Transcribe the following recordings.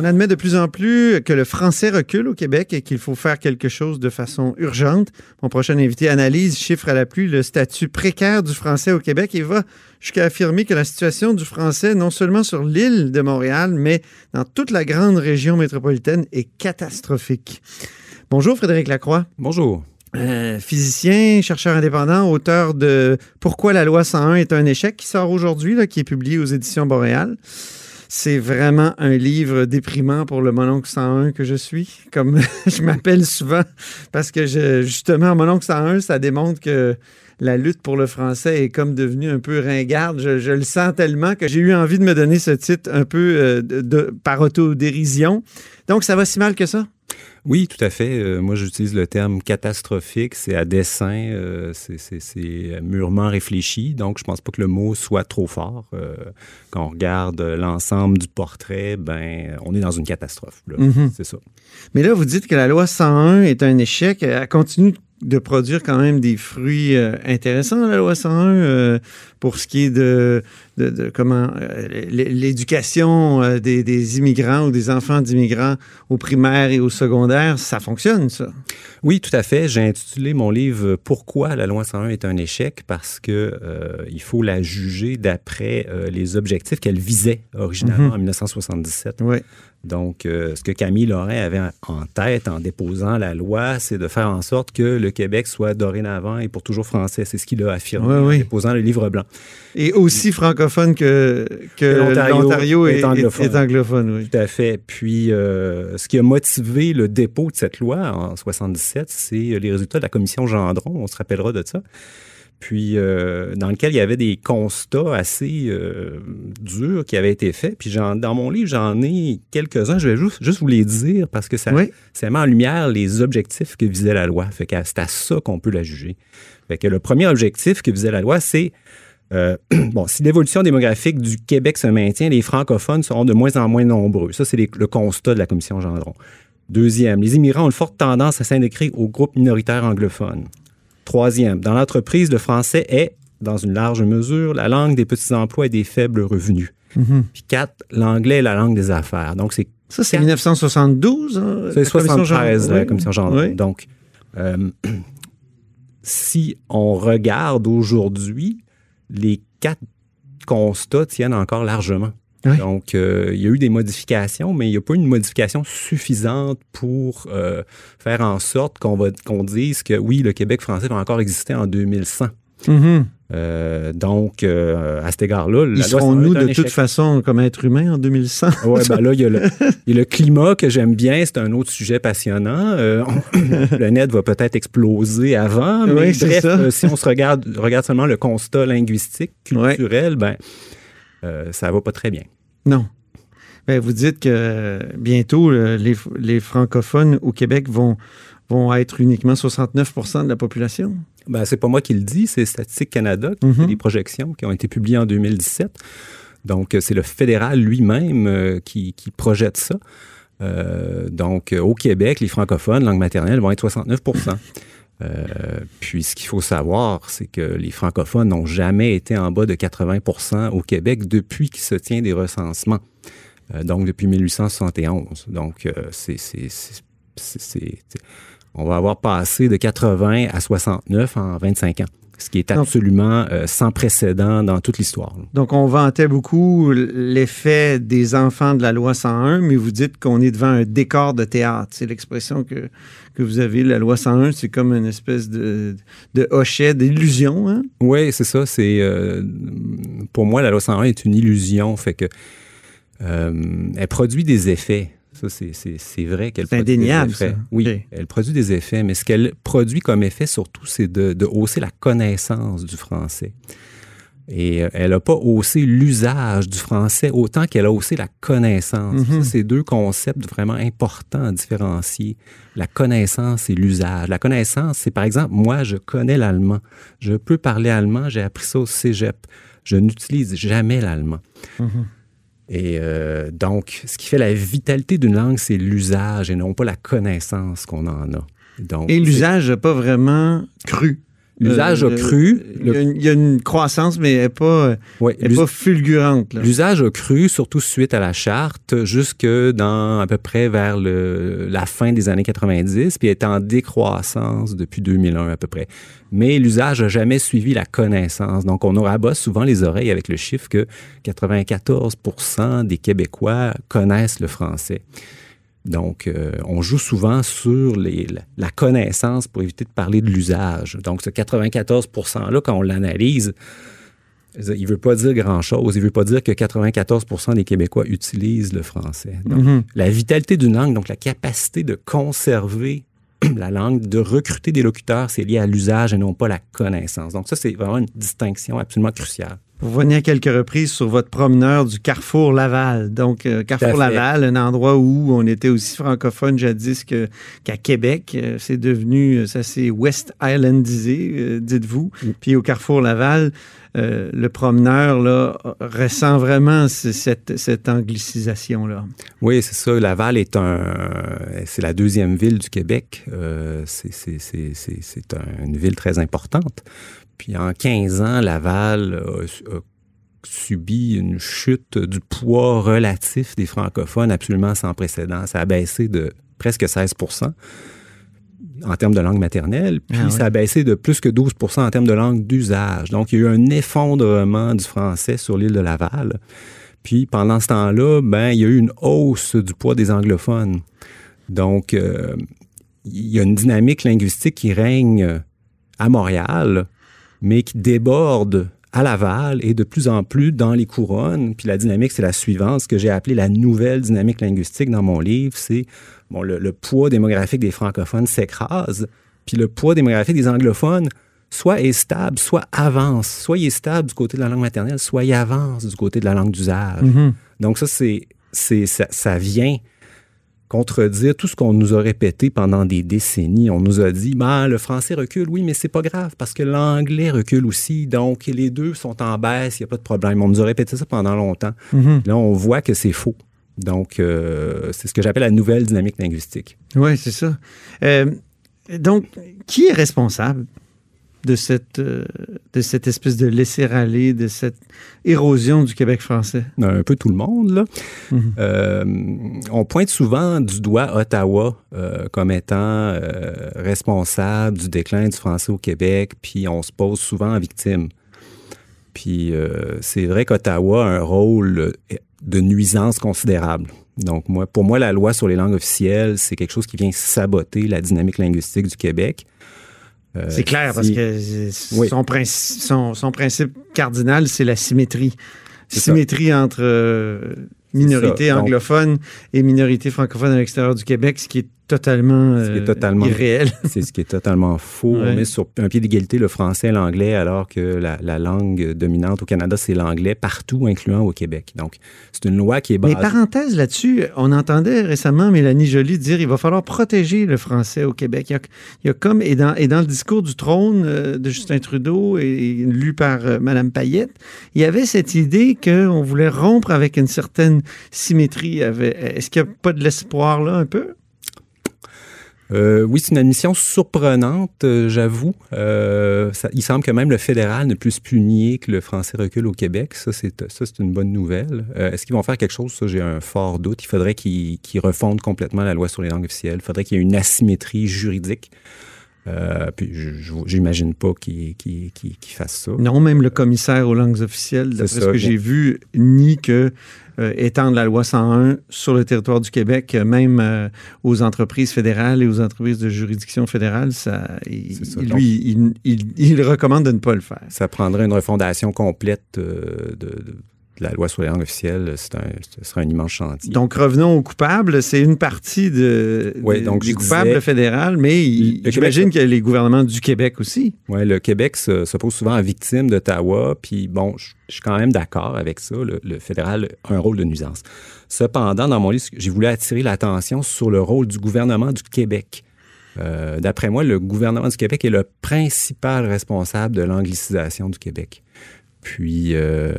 On admet de plus en plus que le français recule au Québec et qu'il faut faire quelque chose de façon urgente. Mon prochain invité analyse, chiffre à la pluie, le statut précaire du français au Québec et va jusqu'à affirmer que la situation du français, non seulement sur l'île de Montréal, mais dans toute la grande région métropolitaine, est catastrophique. Bonjour Frédéric Lacroix. Bonjour. Euh, physicien, chercheur indépendant, auteur de Pourquoi la loi 101 est un échec, qui sort aujourd'hui, qui est publié aux éditions Boréal. C'est vraiment un livre déprimant pour le mononcle 101 que je suis, comme je m'appelle souvent, parce que justement, mononcle 101, ça démontre que la lutte pour le français est comme devenue un peu ringarde. Je, je le sens tellement que j'ai eu envie de me donner ce titre un peu euh, de, de, par autodérision. Donc, ça va si mal que ça? Oui, tout à fait. Euh, moi, j'utilise le terme catastrophique. C'est à dessein, euh, c'est mûrement réfléchi. Donc, je pense pas que le mot soit trop fort. Euh, quand on regarde l'ensemble du portrait, ben, on est dans une catastrophe. Mm -hmm. C'est ça. Mais là, vous dites que la loi 101 est un échec. Elle continue de produire quand même des fruits euh, intéressants, la loi 101, euh, pour ce qui est de, de, de comment euh, l'éducation euh, des, des, immigrants ou des enfants d'immigrants au primaire et au secondaire, ça fonctionne, ça? Oui, tout à fait. J'ai intitulé mon livre Pourquoi la loi 101 est un échec? Parce que il faut la juger d'après les objectifs qu'elle visait originalement mm -hmm. en 1977. Oui. Donc, euh, ce que Camille Lorrain avait en tête en déposant la loi, c'est de faire en sorte que le Québec soit dorénavant et pour toujours français. C'est ce qu'il a affirmé oui, oui. en déposant le livre blanc. Et aussi francophone que, que l'Ontario est, est, anglophone. Est anglophone oui. Tout à fait. Puis, euh, ce qui a motivé le dépôt de cette loi en 77, c'est les résultats de la commission Gendron. On se rappellera de ça puis euh, dans lequel il y avait des constats assez euh, durs qui avaient été faits. Puis dans mon livre, j'en ai quelques-uns. Je vais juste, juste vous les dire parce que ça, oui. ça met en lumière les objectifs que visait la loi. Fait que c'est à ça qu'on peut la juger. Fait que le premier objectif que visait la loi, c'est euh, bon, si l'évolution démographique du Québec se maintient, les francophones seront de moins en moins nombreux. Ça, c'est le constat de la commission Gendron. Deuxième, les immigrants ont une forte tendance à s'intégrer aux groupes minoritaires anglophones. Troisième, dans l'entreprise, le français est, dans une large mesure, la langue des petits emplois et des faibles revenus. Mm -hmm. Puis quatre, l'anglais est la langue des affaires. Donc, c'est. Ça, c'est 1972? Hein, c'est 73, la commission Gendron. Oui. Donc, euh, si on regarde aujourd'hui, les quatre constats tiennent encore largement. Oui. Donc, euh, il y a eu des modifications, mais il n'y a pas eu une modification suffisante pour euh, faire en sorte qu'on qu'on dise que oui, le Québec français va encore exister en 2100. Mm -hmm. Euh, donc, à cet égard-là, Ils seront-nous de toute façon comme êtres humains en 2100? Oui, ben là, il y, a le, il y a le climat que j'aime bien, c'est un autre sujet passionnant. Euh, le net va peut-être exploser avant, mais oui, bref, euh, si on se regarde, regarde seulement le constat linguistique, culturel, ben euh, ça va pas très bien. Non. Ben, vous dites que bientôt, les, les, francophones au Québec vont, vont être uniquement 69% de la population. Ben, c'est pas moi qui le dis, c'est Statistique Canada qui Mhm. mm -hmm. fait des projections qui ont été publiées en 2017. Donc, c'est le fédéral lui-même euh, qui, qui, projette ça. Euh, donc, au Québec, les francophones, langue maternelle, vont être 69% euh, puis ce qu'il faut savoir, c'est que les francophones n'ont jamais été en bas de 80% au Québec depuis qu'il se tient des recensements, euh, donc depuis 1871. Donc, euh, c'est, on va avoir passé de 80 à 69 en 25 ans ce qui est absolument euh, sans précédent dans toute l'histoire. Donc, on vantait beaucoup l'effet des enfants de la loi 101, mais vous dites qu'on est devant un décor de théâtre. C'est l'expression que, que vous avez. La loi 101, c'est comme une espèce de, de hochet, d'illusion. Hein? Oui, c'est ça. C'est euh, Pour moi, la loi 101 est une illusion. Fait que euh, elle produit des effets. Ça, c'est- vrai qu'elle produit indéniable, des effets. ça. Oui, elle produit des effets, mais ce qu'elle produit comme effet surtout, c'est de, de hausser la connaissance du français. Et euh, elle n'a pas haussé l'usage du français autant qu'elle a haussé la connaissance. Ça, c'est deux concepts vraiment importants à différencier. La connaissance et l'usage. La connaissance, c'est par exemple, moi, je connais l'allemand. Je peux parler allemand, j'ai appris ça au cégep. Je n'utilise jamais l'allemand. Et euh, donc, ce qui fait la vitalité d'une langue, c'est l'usage et non pas la connaissance qu'on en a. Donc, Et l'usage n'a pas vraiment cru. L'usage Euh, a le- cru. Il y, a une- il y a une croissance, mais elle n'est pas, ouais, elle est l'us- pas fulgurante. L'usage a cru, surtout suite à la charte, jusque dans à peu près vers le- la fin des années 90, puis est en décroissance depuis 2001 à peu près. Mais l'usage n'a jamais suivi la connaissance. Donc, on aura souvent les oreilles avec le chiffre que 94% des Québécois connaissent le français. Donc, euh, on joue souvent sur les- la, connaissance pour éviter de parler de l'usage. Donc, ce 94 %-là, quand on l'analyse, il ne veut pas dire grand-chose. Il ne veut pas dire que 94% des Québécois utilisent le français. Donc, Mhm. La vitalité d'une langue, donc la capacité de conserver la langue, de recruter des locuteurs, c'est lié à l'usage et non pas la connaissance. Donc ça, c'est vraiment une distinction absolument cruciale. Vous revenez à quelques reprises sur votre promeneur du Carrefour Laval. Donc, euh, Carrefour. Laval, un endroit où on était aussi francophone jadis qu'à Québec. Euh, C'est devenu, euh, ça s'est West Islandisé, euh, dites-vous. Puis au Carrefour Laval, le promeneur là, ressent vraiment ce- cette, cette anglicisation-là. Oui, c'est ça. Laval est un, c'est la deuxième ville du Québec. C'est, c'est, c'est, c'est, c'est un- une ville très importante. Puis en 15 ans, Laval a, a subi une chute du poids relatif des francophones absolument sans précédent. Ça a baissé de presque 16% en termes de langue maternelle, puis Ah ça a baissé de plus que 12% en termes de langue d'usage. Donc, il y a eu un effondrement du français sur l'île de Laval. Puis pendant ce temps-là, ben, il y a eu une hausse du poids des anglophones. Donc, euh, il y a une dynamique linguistique qui règne à Montréal, mais qui déborde à Laval et de plus en plus dans les couronnes. Puis la dynamique, c'est la suivante, ce que j'ai appelé la nouvelle dynamique linguistique dans mon livre, c'est bon, le, le poids démographique des francophones s'écrase, puis le poids démographique des anglophones soit est stable, soit avance. Soit il est stable du côté de la langue maternelle, soit il avance du côté de la langue d'usage. Donc ça, c'est, c'est, ça, ça vient contredire tout ce qu'on nous a répété pendant des décennies. On nous a dit, ben, le français recule, oui, mais c'est pas grave parce que l'anglais recule aussi. Donc, les deux sont en baisse, il n'y a pas de problème. On nous a répété ça pendant longtemps. Là, on voit que c'est faux. Donc, euh, c'est ce que j'appelle la nouvelle dynamique linguistique. Oui, c'est ça. Euh, donc, qui est responsable de cette, euh, de cette espèce de laisser-aller, de cette érosion du Québec français? un peu tout le monde. Là. Mhm. Euh, on pointe souvent du doigt Ottawa euh, comme étant responsable du déclin du français au Québec, puis on se pose souvent en victime. Puis c'est vrai qu'Ottawa a un rôle de nuisance considérable. Donc moi, pour moi, la loi sur les langues officielles, c'est quelque chose qui vient saboter la dynamique linguistique du Québec. Euh, C'est clair, parce que Oui. son, principe, son, son principe cardinal, c'est la symétrie. Ça. Symétrie entre euh, minorité anglophone et minorité francophone à l'extérieur du Québec, ce qui est totalement, Ce qui est euh, totalement- irréel. C'est ce qui est totalement faux. Ouais. On met sur un pied d'égalité le français et l'anglais, alors que la, la langue dominante au Canada, c'est l'anglais partout, incluant au Québec. Donc, c'est une loi qui est Mais basée. parenthèse là-dessus, on entendait récemment Mélanie Joly dire il va falloir protéger le français au Québec. Il y a, il y a comme, et dans, et dans le discours du trône euh, de Justin Trudeau et, et lu par euh, Mme Payette, il y avait cette idée qu'on voulait rompre avec une certaine symétrie. Est-ce qu'il n'y a pas de l'espoir là un peu? Euh, oui, c'est une admission surprenante, euh, j'avoue. Euh, il semble que même le fédéral ne puisse plus nier que le français recule au Québec. Ça, c'est ça, c'est une bonne nouvelle. Est-ce qu'ils vont faire quelque chose? Ça, j'ai un fort doute. Il faudrait qu'ils refondent complètement la loi sur les langues officielles. Il faudrait qu'il y ait une asymétrie juridique. Puis, j'imagine pas qu'ils fassent ça. Non, même le commissaire aux langues officielles, d'après ce que j'ai vu, nie que étendre la loi 101 sur le territoire du Québec, euh, même euh, aux entreprises fédérales et aux entreprises de juridiction fédérale, ça, il- ça. lui, il, il- il recommande de ne pas le faire. Ça prendrait une refondation complète euh, de, de la loi sur les langues officielles, c'est un, ce sera un immense chantier. Donc, revenons aux coupables. C'est une partie de, Ouais, donc du coupable disais- fédéral, mais j'imagine qu'il y a les gouvernements du Québec aussi. Ouais, le Québec se- s'oppose souvent à victime d'Ottawa, puis bon, je je suis quand même d'accord avec ça. Le, le fédéral a un rôle de nuisance. Cependant, dans mon livre, j'ai voulu attirer l'attention sur le rôle du gouvernement du Québec. Euh, D'après moi, le gouvernement du Québec est le principal responsable de l'anglicisation du Québec. Puis, euh,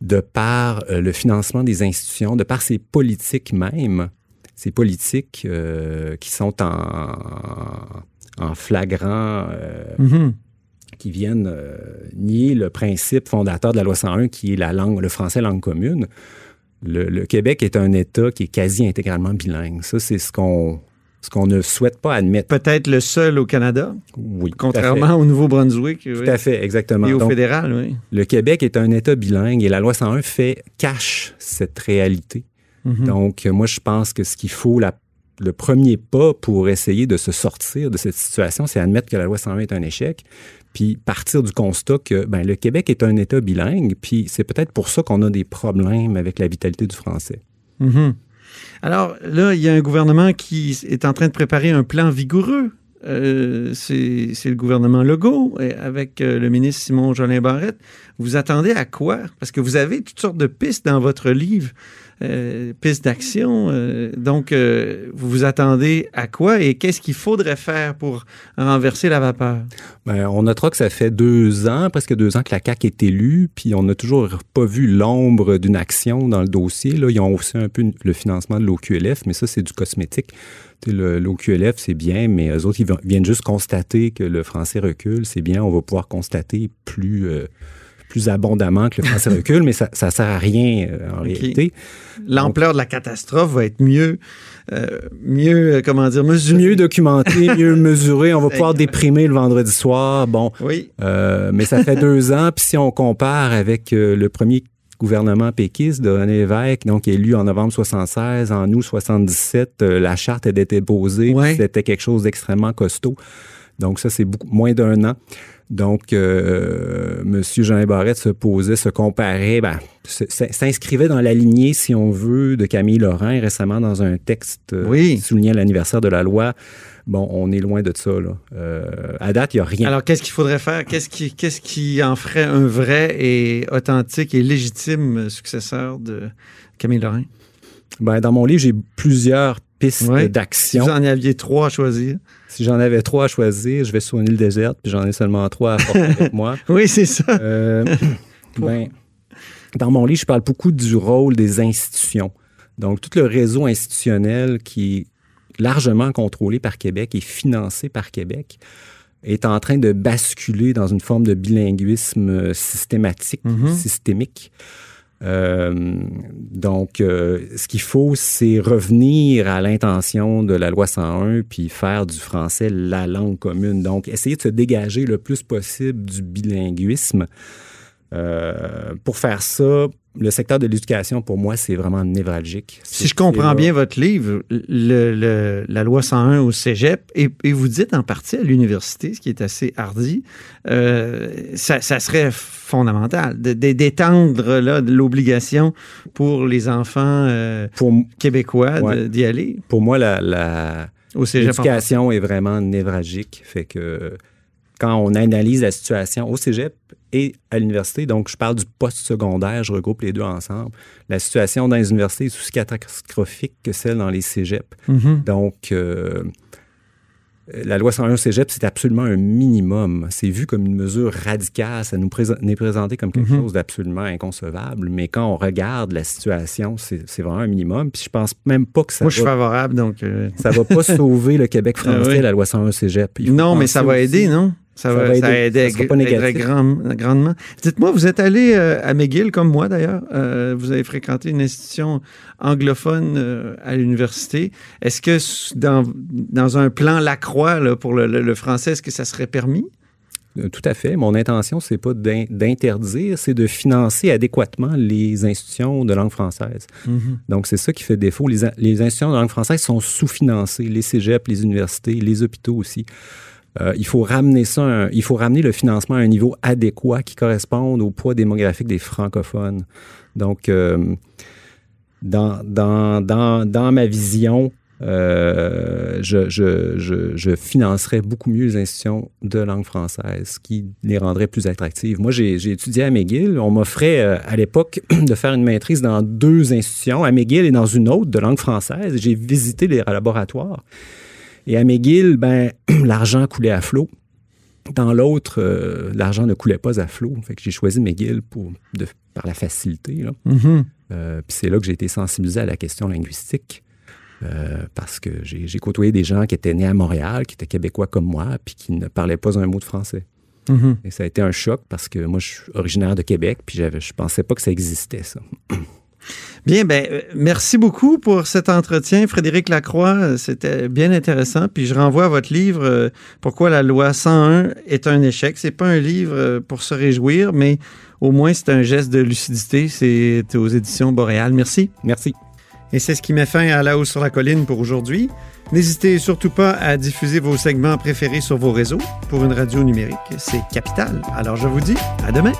de par euh, le financement des institutions, de par ses politiques même, ces politiques euh, qui sont en, en flagrant, euh, Mhm. qui viennent euh, nier le principe fondateur de la loi 101, qui est la langue, le français langue commune. Le, le Québec est un État qui est quasi intégralement bilingue. Ça, c'est ce qu'on ce qu'on ne souhaite pas admettre. Peut-être le seul au Canada, Oui, contrairement au Nouveau-Brunswick. oui. Tout à fait, exactement. Et au Donc, fédéral, oui. le Québec est un État bilingue et la loi 101 fait cache cette réalité. Mhm. Donc, moi, je pense que ce qu'il faut, la- le premier pas pour essayer de se sortir de cette situation, c'est admettre que la loi 101 est un échec, puis partir du constat que ben, le Québec est un État bilingue, puis c'est peut-être pour ça qu'on a des problèmes avec la vitalité du français. Mhm. Alors là, il y a un gouvernement qui est en train de préparer un plan vigoureux. Euh, c'est le gouvernement Legault avec euh, le ministre Simon Jolin Barrette. Vous attendez à quoi? Parce que vous avez toutes sortes de pistes dans votre livre, euh, pistes d'action. euh, donc, euh, vous vous attendez à quoi et qu'est-ce qu'il faudrait faire pour renverser la vapeur? Ben, on notera que ça fait deux ans, presque deux ans que la CAQ est élue, puis on n'a toujours pas vu l'ombre d'une action dans le dossier. Là, ils ont aussi un peu le financement de l'OQLF, mais ça, c'est du cosmétique. L'OQLF, c'est bien, mais eux autres, ils viennent juste constater que le français recule. C'est bien, on va pouvoir constater plus, euh, plus abondamment que le français recule, mais ça ne sert à rien euh, en réalité. L'ampleur de la catastrophe va être mieux, euh, mieux, euh, comment dire, mesurée. Mieux documenté, mieux mesuré. On va pouvoir déprimer le vendredi soir. Bon, Oui. Euh, mais ça fait deux ans. Puis si on compare avec le premier gouvernement péquiste de René Lévesque, donc élu en novembre 76, en août 77, euh, la charte était déposée. Ouais. C'était quelque chose d'extrêmement costaud. Donc ça, c'est beaucoup moins d'un an. Donc, euh, M. Jean Barrette se posait, se comparait, ben, s'inscrivait dans la lignée, si on veut, de Camille Lorrain récemment dans un texte euh, Oui. qui soulignait l'anniversaire de la loi. Bon, on est loin de ça. Là. Euh, à date, il n'y a rien. Alors, qu'est-ce qu'il faudrait faire? Qu'est-ce qui, qu'est-ce qui en ferait un vrai et authentique et légitime successeur de Camille Lorrain? Ben, dans mon livre, j'ai plusieurs pistes. Si vous en aviez trois à choisir. Si j'en avais trois à choisir, je vais sur une île déserte, puis j'en ai seulement trois à porter avec moi. Oui, c'est ça. Euh, ben, dans mon livre, je parle beaucoup du rôle des institutions. Donc, tout le réseau institutionnel qui est largement contrôlé par Québec et financé par Québec est en train de basculer dans une forme de bilinguisme euh, systématique, Mhm. systémique. Euh, donc, euh, ce qu'il faut, c'est revenir à l'intention de la loi 101 puis faire du français la langue commune. Donc, essayer de se dégager le plus possible du bilinguisme. Euh, pour faire ça, le secteur de l'éducation, pour moi, c'est vraiment névralgique. Si je comprends bien votre livre, le- le- la loi 101 au cégep, et, et vous dites en partie à l'université, ce qui est assez hardi, euh, ça, ça serait fondamental d'étendre l'obligation pour les enfants euh, Pour, québécois Ouais. d'y aller pour moi, la, l'éducation est vraiment névralgique. Fait que quand on analyse la situation au cégep et à l'université, donc je parle du post-secondaire, je regroupe les deux ensemble, la situation dans les universités est aussi catastrophique que celle dans les cégeps. Mhm. Donc, euh, la loi 101 au cégep, c'est absolument un minimum. C'est vu comme une mesure radicale. Ça nous présente, est présenté comme quelque Mhm. chose d'absolument inconcevable. Mais quand on regarde la situation, c'est vraiment un minimum. Puis je pense même pas que ça Moi, je suis va, favorable, donc... euh, ça va pas sauver le Québec français, Ah oui. la loi 101 au cégep. Il faut Non, mais ça va aussi- aider, non? Ça, Ça va, va ça aider. Ça sera pas aiderait grand- grandement. Dites-moi, vous êtes allé euh, à McGill, comme moi d'ailleurs. Euh, vous avez fréquenté une institution anglophone euh, à l'université. Est-ce que dans, dans un plan Lacroix là, pour le, le- le français, est-ce que ça serait permis? Tout à fait. Mon intention, c'est pas d'in- d'interdire, c'est de financer adéquatement les institutions de langue française. Donc, c'est ça qui fait défaut. Les, les institutions de langue française sont sous-financées, les cégeps, les universités, les hôpitaux aussi. Euh, il faut ramener ça, il faut ramener le financement à un niveau adéquat qui corresponde au poids démographique des francophones. Donc, euh, dans, dans, dans, dans ma vision, euh, je, je, je, financerais beaucoup mieux les institutions de langue française, qui les rendrait plus attractives. Moi, j'ai étudié à McGill. On m'offrait à l'époque de faire une maîtrise dans deux institutions, à McGill et dans une autre de langue française. J'ai visité les laboratoires. Et à McGill, ben, l'argent coulait à flot. Dans l'autre, euh, l'argent ne coulait pas à flot. Fait que j'ai choisi McGill pour, de, par la facilité. là. Mhm. Euh, puis c'est là que j'ai été sensibilisé à la question linguistique. euh, parce que j'ai côtoyé des gens qui étaient nés à Montréal, qui étaient québécois comme moi, puis qui ne parlaient pas un mot de français. Mhm. Et ça a été un choc parce que moi, je suis originaire de Québec, puis je pensais pas que ça existait, ça. Bien, ben, euh, merci beaucoup pour cet entretien, Frédéric Lacroix. Euh, C'était bien intéressant. Puis je renvoie à votre livre euh, Pourquoi la loi 101 est un échec. C'est pas un livre pour se réjouir, mais au moins c'est un geste de lucidité. C'est aux éditions Boréal. Merci. Merci. Et c'est ce qui met fin à La Hausse sur la Colline pour aujourd'hui. N'hésitez surtout pas à diffuser vos segments préférés sur vos réseaux. Pour une radio numérique, c'est capital. Alors je vous dis à demain.